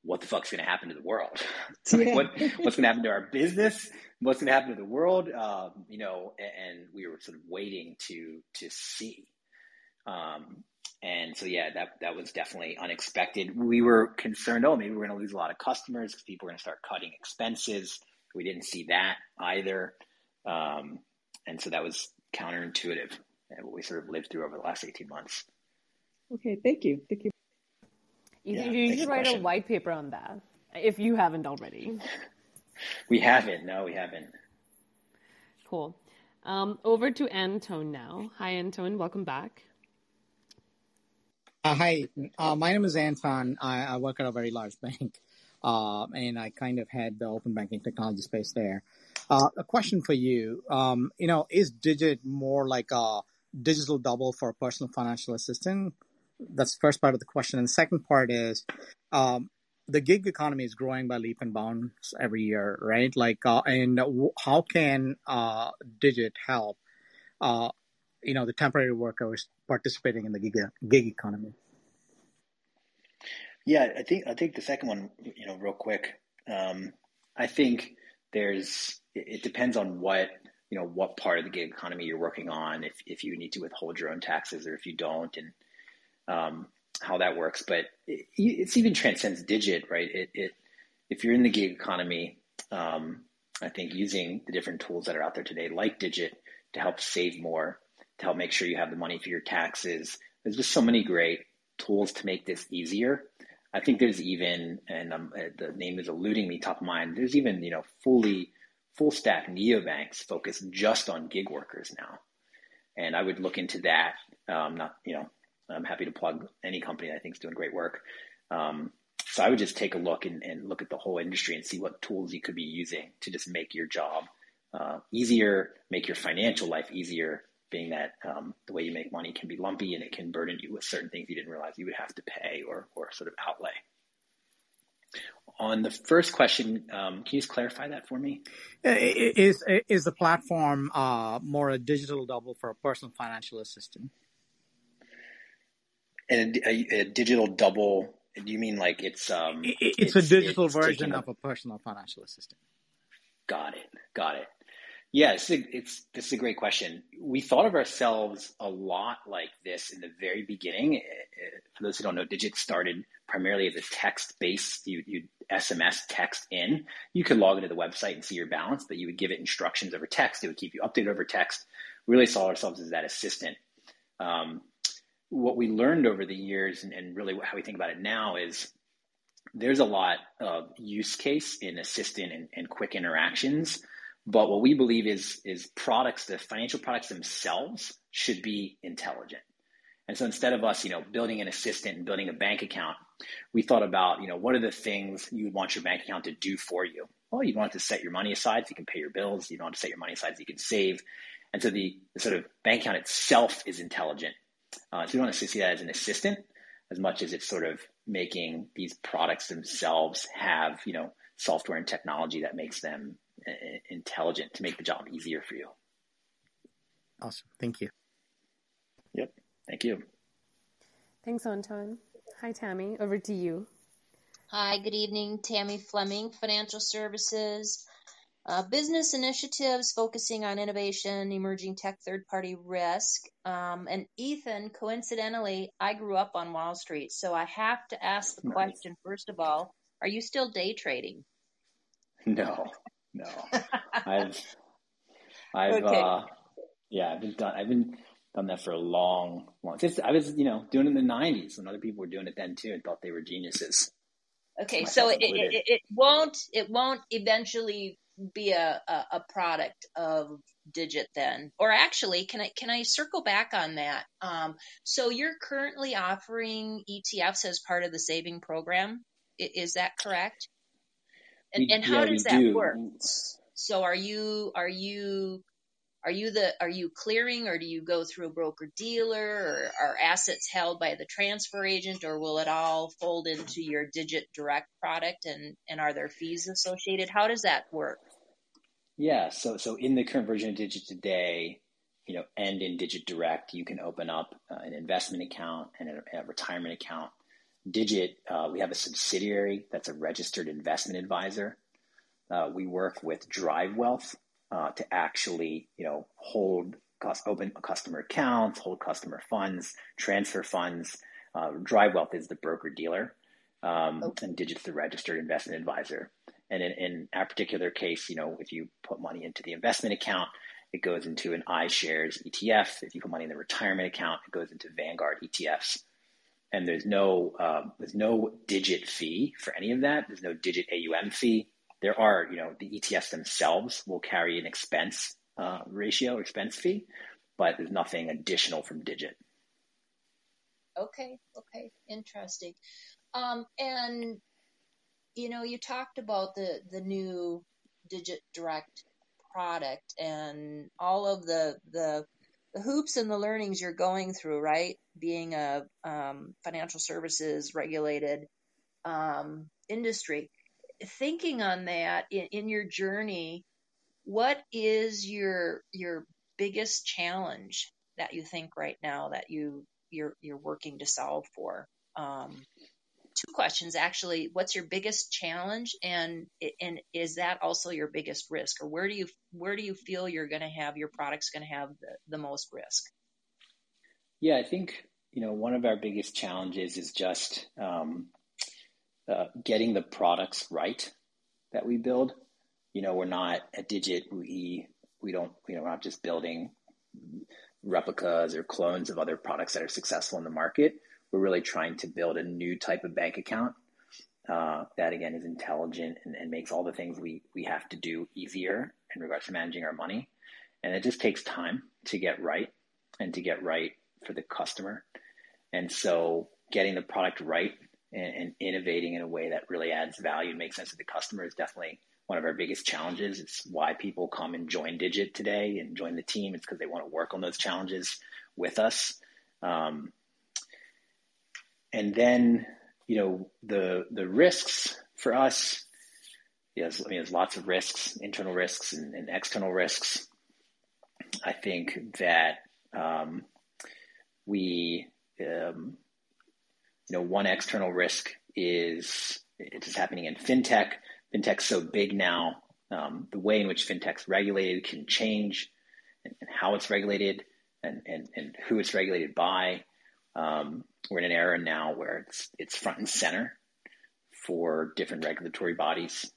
Speaker 3: what the fuck's going to happen to the world? like, yeah. what, what's going to happen to our business? What's going to happen to the world? Um, you know, and, and, we were sort of waiting to to see. Um, and so, yeah, that, that was definitely unexpected. We were concerned, oh, maybe we're going to lose a lot of customers because people are going to start cutting expenses We didn't see that either. Um, and so that was counterintuitive and what we sort of lived through over the last 18 months.
Speaker 7: Okay, thank you. Thank you.
Speaker 2: You, yeah, you should write a white paper on that if you haven't already.
Speaker 3: We haven't. No, we haven't.
Speaker 2: Cool. Um, over to Antone now. Hi, Antone. Welcome back.
Speaker 8: Uh, hi, uh, my name is Anton. I, I, work at a very large bank, uh, and I kind of had the open banking technology space there. Uh, a question for you. Um, you know, is Digit more like a digital double for a personal financial assistant? That's the first part of the question. And the second part is, um, the gig economy is growing by leap and bounds every year, right? Like, uh, and how can uh, Digit help? Uh, you know, the temporary workers participating in the gig, gig economy.
Speaker 3: Yeah, I think I think the second one, you know, real quick. Um, I think there's it depends on what you know what part of the gig economy you're working on. If if you need to withhold your own taxes or if you don't, and um, how that works, but it, it's even transcends digit, right? It, it if you're in the gig economy, um, I think using the different tools that are out there today, like Digit, to help save more, to help make sure you have the money for your taxes. There's just so many great tools to make this easier. I think there's even, and um, the name is eluding me top of mind. There's even you know fully full stack neobanks focused just on gig workers now, and I would look into that. Um, not you know I'm happy to plug any company I think is doing great work. Um, so I would just take a look and, and, look at the whole industry and see what tools you could be using to just make your job uh, easier, make your financial life easier, being that um, the way you make money can be lumpy and it can burden you with certain things you didn't realize you would have to pay or, or sort of outlay. On the first question, um, can you just clarify that for me?
Speaker 8: Is is the platform uh, more a digital double for a personal financial assistant?
Speaker 3: And a, a, digital double? Do you mean like it's um?
Speaker 8: It's, it's a digital it's version of a personal financial assistant.
Speaker 3: Got it. Got it. Yeah, it's, it's this is a great question. We thought of ourselves a lot like this in the very beginning. For those who don't know, Digit started primarily as a text based. You you SMS text in. You could log into the website and see your balance, but you would give it instructions over text. It would keep you updated over text. We really saw ourselves as that assistant. Um, what we learned over the years and, and really how we think about it now is there's a lot of use case in assistant and, and quick interactions. But what we believe is is products, the financial products themselves should be intelligent. And so instead of us, you know, building an assistant and building a bank account, we thought about, you know, what are the things you would want your bank account to do for you? Well, you'd want to set your money aside so you can pay your bills. You want to set your money aside so you can save. And so the sort of bank account itself is intelligent. Uh, so we don't necessarily see that as an assistant as much as it's sort of making these products themselves have, you know, software and technology that makes them uh, intelligent to make the job easier for you.
Speaker 8: Awesome. Thank you.
Speaker 3: Yep. Thank you.
Speaker 2: Thanks, Anton. Hi, Tammy. Over to you.
Speaker 9: Hi, good evening. Tammy Fleming, Financial Services. Uh, business initiatives focusing on innovation, emerging tech, third party risk. Um, and Ethan, coincidentally, I grew up on Wall Street. So I have to ask the nice. question first of all are you still day trading?
Speaker 3: No, no. I've, I've, okay. uh, yeah, I've been done. I've been done that for a long, long. Just, I was, you know, doing it in the '90s when other people were doing it then too, and thought they were geniuses.
Speaker 9: Okay, so it, it, it, won't it won't eventually be a, a, a, product of Digit then, or actually, can I can I circle back on that? Um, so you're currently offering ETFs as part of the saving program. Is that correct? And, and how yeah, does that do. work? So are you are you are you the are you clearing or do you go through a broker dealer or are assets held by the transfer agent or will it all fold into your digit direct product and and are there fees associated how does that work
Speaker 3: yeah so so in the current version of digit today you know and in digit direct you can open up uh, an investment account and a, a retirement account digit uh, we have a subsidiary that's a registered investment advisor uh, we work with DriveWealth uh, to actually, you know, hold open customer accounts, hold customer funds, transfer funds. Uh, DriveWealth is the broker dealer, um, okay. and Digit's the registered investment advisor. And in, in our particular case, you know, if you put money into the investment account, it goes into an iShares ETF. If you put money in the retirement account, it goes into Vanguard ETFs. And there's no um, there's no digit fee for any of that. There's no digit AUM fee. There are, you know, the ETFs themselves will carry an expense uh, ratio, expense fee, but there's nothing additional from digit.
Speaker 9: Okay, okay, interesting. Um, and you know, you talked about the the new Digit Direct product and all of the the, the hoops and the learnings you're going through, right? Being a um, financial services regulated um, industry, thinking on that in, in your journey, what is your your biggest challenge that you think right now that you you're you're working to solve for? Um, two questions actually. What's your biggest challenge, and and is that also your biggest risk, or where do you where do you feel you're going to have your product's going to have the, the most risk?
Speaker 3: Yeah, I think you know one of our biggest challenges is just um, uh, getting the products right that we build. You know, we're not a Digit. We we don't you know we're not just building replicas or clones of other products that are successful in the market we're really trying to build a new type of bank account uh, that again is intelligent and, and, makes all the things we we have to do easier in regards to managing our money. And it just takes time to get right and to get right for the customer. And so getting the product right and, and innovating in a way that really adds value and makes sense to the customer is definitely one of our biggest challenges. It's why people come and join Digit today and join the team. It's because they want to work on those challenges with us. Um, and then you know the the risks for us yes i mean there's lots of risks internal risks and, and external risks. I think that um, we um, you know one external risk is it is happening in fintech. Fintech's so big now um, the way in which fintech's regulated can change and, and how it's regulated and, and, and who it's regulated by um, we're in an era now where it's it's front and center for different regulatory bodies.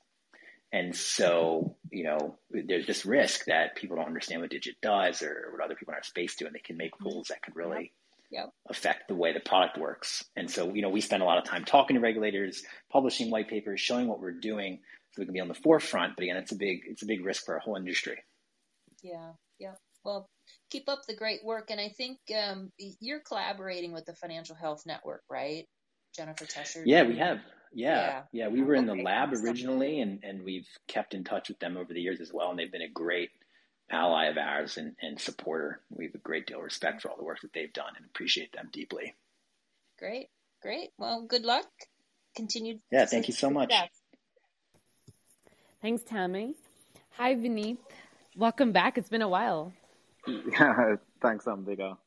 Speaker 3: And so, you know, there's this risk that people don't understand what Digit does or what other people in our space do, and they can make mm-hmm. rules that could really
Speaker 9: yep.
Speaker 3: affect the way the product works. And so, you know, we spend a lot of time talking to regulators, publishing white papers, showing what we're doing so we can be on the forefront. But again, it's a big it's a big risk for our whole industry.
Speaker 9: Yeah, yeah. Well, keep up the great work. And I think um, you're collaborating with the Financial Health Network, right? Jennifer Tescher.
Speaker 3: Yeah, we have. Yeah, yeah. yeah we were in the lab originally, and, and we've kept in touch with them over the years as well. And they've been a great ally of ours and, and supporter. We have a great deal of respect for all the work that they've done and appreciate them deeply.
Speaker 9: Great, great. Well, good luck. Continued.
Speaker 3: Yeah, thank you so much.
Speaker 2: Thanks, Tammy. Hi, Vineet. Welcome back. It's been a while.
Speaker 10: Yeah, thanks, Ambika.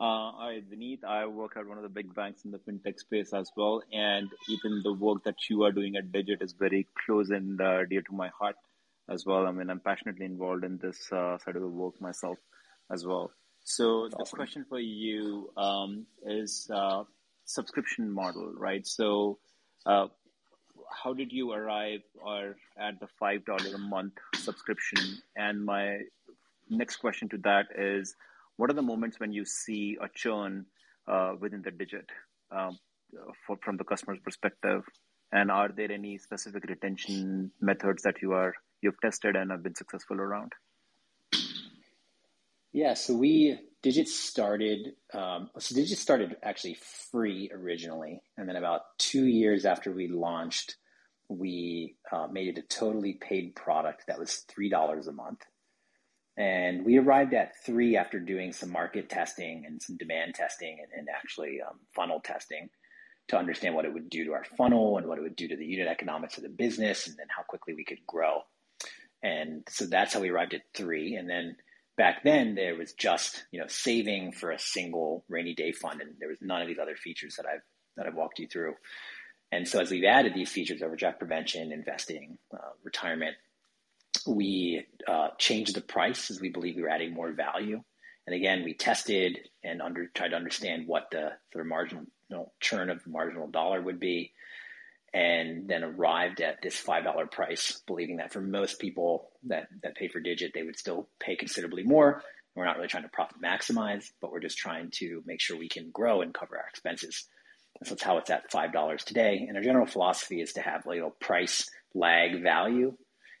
Speaker 10: Uh, hi, Vineet. I work at one of the big banks in the fintech space as well, and even the work that you are doing at Digit is very close and uh, dear to my heart as well. I mean, I'm passionately involved in this uh, side of the work myself as well. So awesome. question for you um, is uh, subscription model, right? So uh, how did you arrive or at the five dollar a month subscription? And my next question to that is, what are the moments when you see a churn uh, within the digit um, from the customer's perspective? And are there any specific retention methods that you are you've tested and have been successful around?
Speaker 3: Yeah, so we Digit started. Um, so Digit started actually free originally, and then about two years after we launched, we uh, made it a totally paid product that was three dollars a month. And we arrived at three after doing some market testing and some demand testing and, and actually um, funnel testing to understand what it would do to our funnel and what it would do to the unit economics of the business and then how quickly we could grow. And so that's how we arrived at three. And then back then there was just, you know, saving for a single rainy day fund and there was none of these other features that I've that I've walked you through. And so as we've added these features, over, overdraft prevention, investing, uh, retirement, we uh, changed the price as we believe we were adding more value. And again, we tested and under, tried to understand what the sort of marginal churn of the marginal dollar would be. and then arrived at this $5 price, believing that for most people that, that pay for Digit, they would still pay considerably more. We're not really trying to profit maximize, but we're just trying to make sure we can grow and cover our expenses. So that's how it's at $5 today. And our general philosophy is to have a price lag value.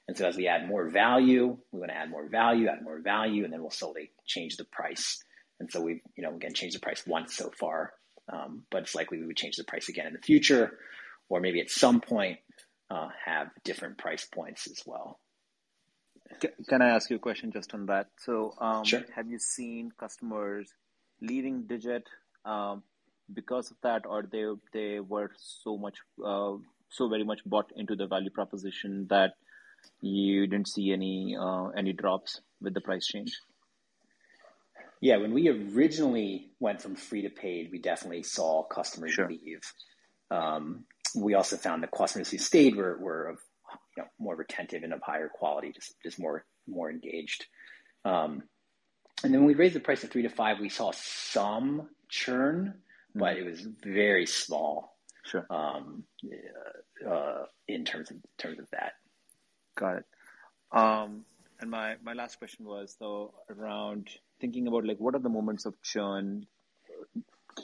Speaker 3: And so as we add more value, we want to add more value, add more value, and then we'll slowly change the price. And so we've, you know, again, changed the price once so far, um, but it's likely we would change the price again in the future, or maybe at some point uh, have different price points as well.
Speaker 10: Can I ask you a question just on that? So, um,
Speaker 3: sure.
Speaker 10: have you seen customers leaving Digit um, because of that, or they they were so much uh, so very much bought into the value proposition that you didn't see any uh, any drops with the price change?
Speaker 3: Yeah, when we originally went from free to paid, we definitely saw customers sure. leave. Um, we also found the customers who stayed were, were of you know, more retentive and of higher quality, just just more more engaged. Um, and then when we raised the price to three to five, we saw some churn, mm-hmm. but it was very small.
Speaker 10: Sure.
Speaker 3: Um, uh, in terms of in terms of that.
Speaker 10: Got it. Um, and my my last question was though around thinking about like what are the moments of churn,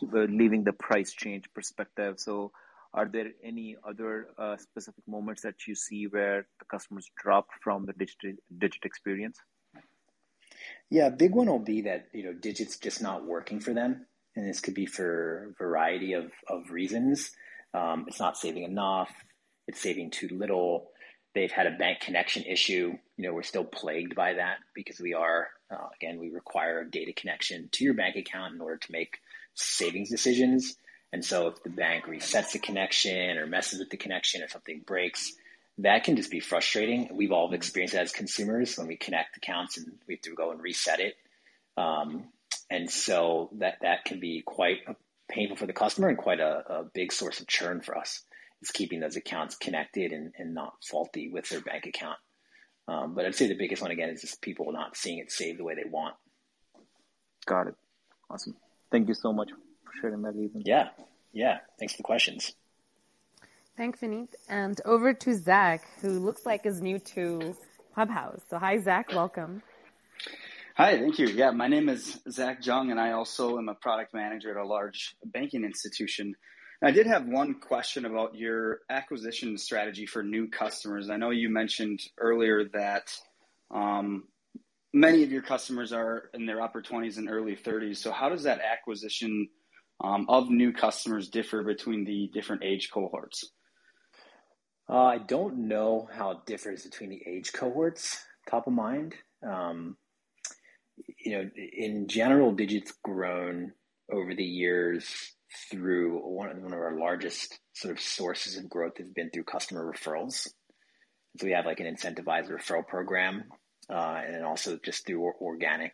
Speaker 10: uh, leaving the price change perspective. So are there any other uh, specific moments that you see where the customers drop from the digital digit experience?
Speaker 3: Yeah, big one will be that you know digits just not working for them, and this could be for a variety of of reasons. Um, it's not saving enough. It's saving too little. They've had a bank connection issue. You know, we're still plagued by that because we are uh, again we require a data connection to your bank account in order to make savings decisions. And so if the bank resets the connection or messes with the connection or something breaks, that can just be frustrating. We've all experienced that as consumers when we connect accounts and we have to go and reset it. Um, and so that, that can be quite painful for the customer and quite a, a big source of churn for us is keeping those accounts connected and, and not faulty with their bank account. Um, but I'd say the biggest one again is just people not seeing it saved the way they want.
Speaker 10: Got it. Awesome. Thank you so much for sharing that, Ethan.
Speaker 3: Yeah, yeah. Thanks for the questions.
Speaker 2: Thanks, Vineet. And over to Zach, who looks like is new to Clubhouse. So, hi, Zach. Welcome.
Speaker 11: Hi, thank you. Yeah, my name is Zach Jung, and I also am a product manager at a large banking institution. I did have one question about your acquisition strategy for new customers. I know you mentioned earlier that um, many of your customers are in their upper 20s and early 30s. So, how does that acquisition um, of new customers differ between the different age cohorts?
Speaker 3: Uh, I don't know how it differs between the age cohorts, top of mind. Um, you know, in general, Digit's grown over the years through one of, one of our largest sort of sources of growth has been through customer referrals. So we have like an incentivized referral program uh, and also just through organic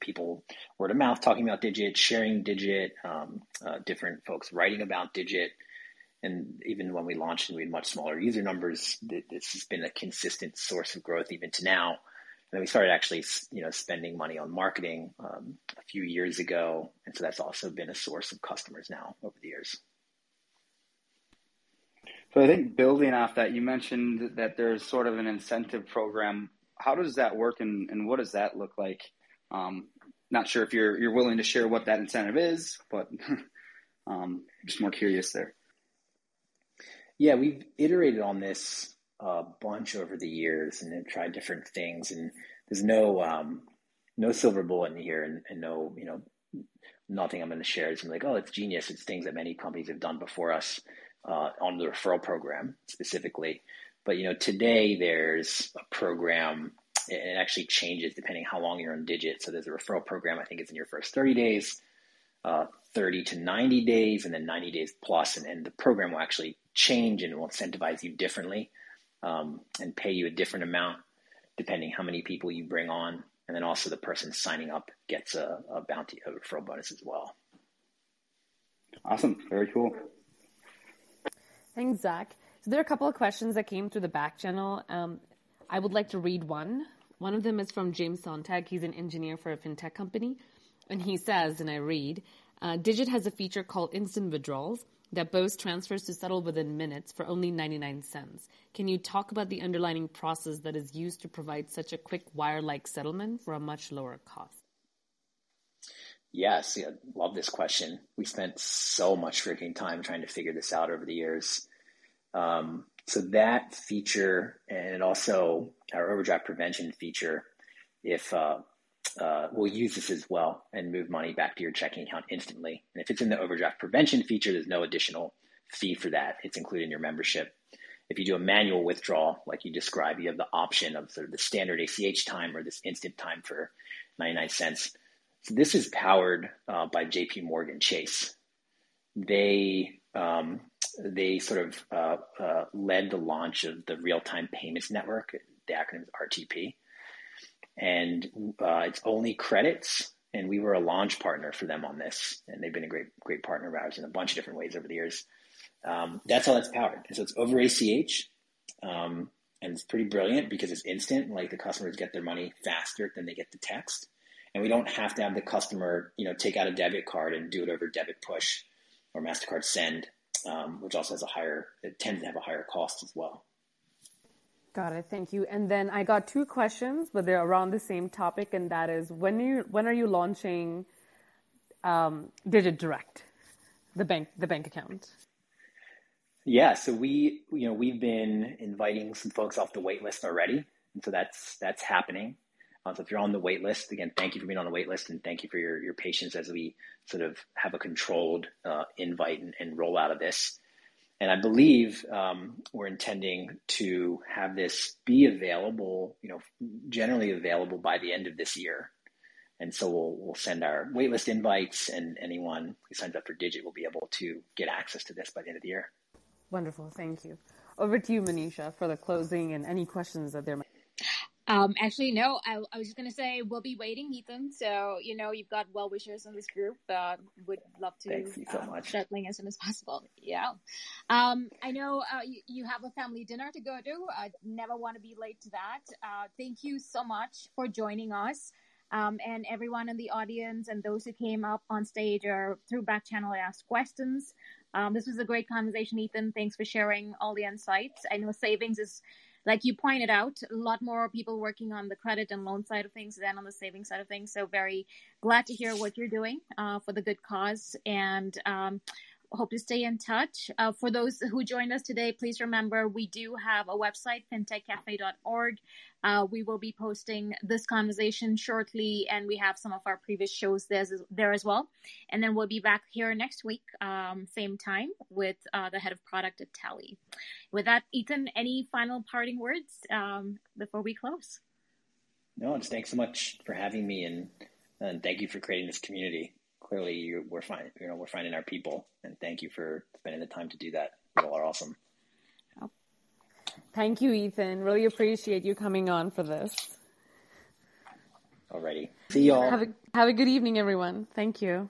Speaker 3: people word of mouth talking about digit sharing digit um, uh, different folks writing about digit and even when we launched and we had much smaller user numbers this has been a consistent source of growth even to now and then we started actually you know spending money on marketing um, a few years ago and so that's also been a source of customers now over the years
Speaker 11: so I think building off that, you mentioned that there's sort of an incentive program how does that work and, and what does that look like? Um, not sure if you're you're willing to share what that incentive is, but um, just more curious there.
Speaker 3: Yeah, we've iterated on this a bunch over the years and have tried different things, and there's no um, no silver bullet in here, and, and no you know nothing I'm going to share is like oh it's genius. It's things that many companies have done before us uh, on the referral program specifically. But you know, today there's a program. It actually changes depending how long you're on Digit. So there's a referral program. I think it's in your first 30 days, uh, 30 to 90 days, and then 90 days plus. And, the program will actually change and will incentivize you differently um, and pay you a different amount depending how many people you bring on. And then also the person signing up gets a, a bounty, a referral bonus as well.
Speaker 11: Awesome. Very cool.
Speaker 2: Thanks, Zach. So there are a couple of questions that came through the back channel. Um, I would like to read one. One of them is from James Sontag. He's an engineer for a fintech company. And he says, and I read, Uh, Digit has a feature called Instant Withdrawals that boasts transfers to settle within minutes for only 99 cents. Can you talk about the underlying process that is used to provide such a quick wire like settlement for a much lower cost?
Speaker 3: Yes, yeah, love this question. We spent so much freaking time trying to figure this out over the years. Um, so that feature and also our overdraft prevention feature, if uh, uh, we'll use this as well and move money back to your checking account instantly. And if it's in the overdraft prevention feature, there's no additional fee for that. It's included in your membership. If you do a manual withdrawal, like you described, you have the option of sort of the standard ACH time or this instant time for 99 cents. So this is powered uh, by JP Morgan Chase. They um, they sort of uh, uh, led the launch of the real time payments network. The acronym is RTP and uh, it's only credits. And we were a launch partner for them on this, and they've been a great, great partner of ours in a bunch of different ways over the years. Um, that's how that's powered. And so it's over ACH, um, and it's pretty brilliant because it's instant. Like the customers get their money faster than they get the text, and we don't have to have the customer, you know, take out a debit card and do it over debit push or Mastercard send, um, which also has a higher, it tends to have a higher cost as well.
Speaker 2: Got it. Thank you. And then I got two questions, but they're around the same topic, and that is when you when are you launching um, Digit Direct, the bank the bank account?
Speaker 3: Yeah, so we you know we've been inviting some folks off the wait list already, and so that's that's happening. Uh, so if you're on the wait list, again, thank you for being on the wait list, and thank you for your your patience as we sort of have a controlled uh, invite and, and rollout of this. And I believe um, we're intending to have this be available, you know, generally available by the end of this year. And so we'll, we'll send our waitlist invites, and anyone who signs up for Digit will be able to get access to this by the end of the year.
Speaker 2: Wonderful. Thank you. Over to you, Monisha, for the closing and any questions that there might
Speaker 1: um, actually, no, I, I was just going to say we'll be waiting, Ethan. So, you know, you've got well wishers in this group. Uh, would love to
Speaker 3: Thanks you so um,
Speaker 1: much. start as soon as possible. Yeah. Um, I know uh, you, you, have a family dinner to go to. I never want to be late to that. Uh, thank you so much for joining us. Um, and everyone in the audience and those who came up on stage or through back channel asked questions. Um, this was a great conversation, Ethan. Thanks for sharing all the insights. I know savings is like you pointed out, a lot more people working on the credit and loan side of things than on the saving side of things. So very glad to hear what you're doing uh, for the good cause. And um, hope to stay in touch. Uh, for those who joined us today, please remember we do have a website, fintechcafe.org. Uh, we will be posting this conversation shortly, and we have some of our previous shows there, there as well. And then we'll be back here next week, um, same time, with uh, the head of product at Tally. With that, Ethan, any final parting words um, before we close?
Speaker 3: No, just thanks so much for having me, and, and thank you for creating this community clearly you, we're fine. You know, we're finding our people, and thank you for spending the time to do that. You all are awesome.
Speaker 2: Thank you, Ethan. Really appreciate you coming on for this.
Speaker 3: Alrighty. See y'all.
Speaker 2: Have a, have a good evening, everyone. Thank you.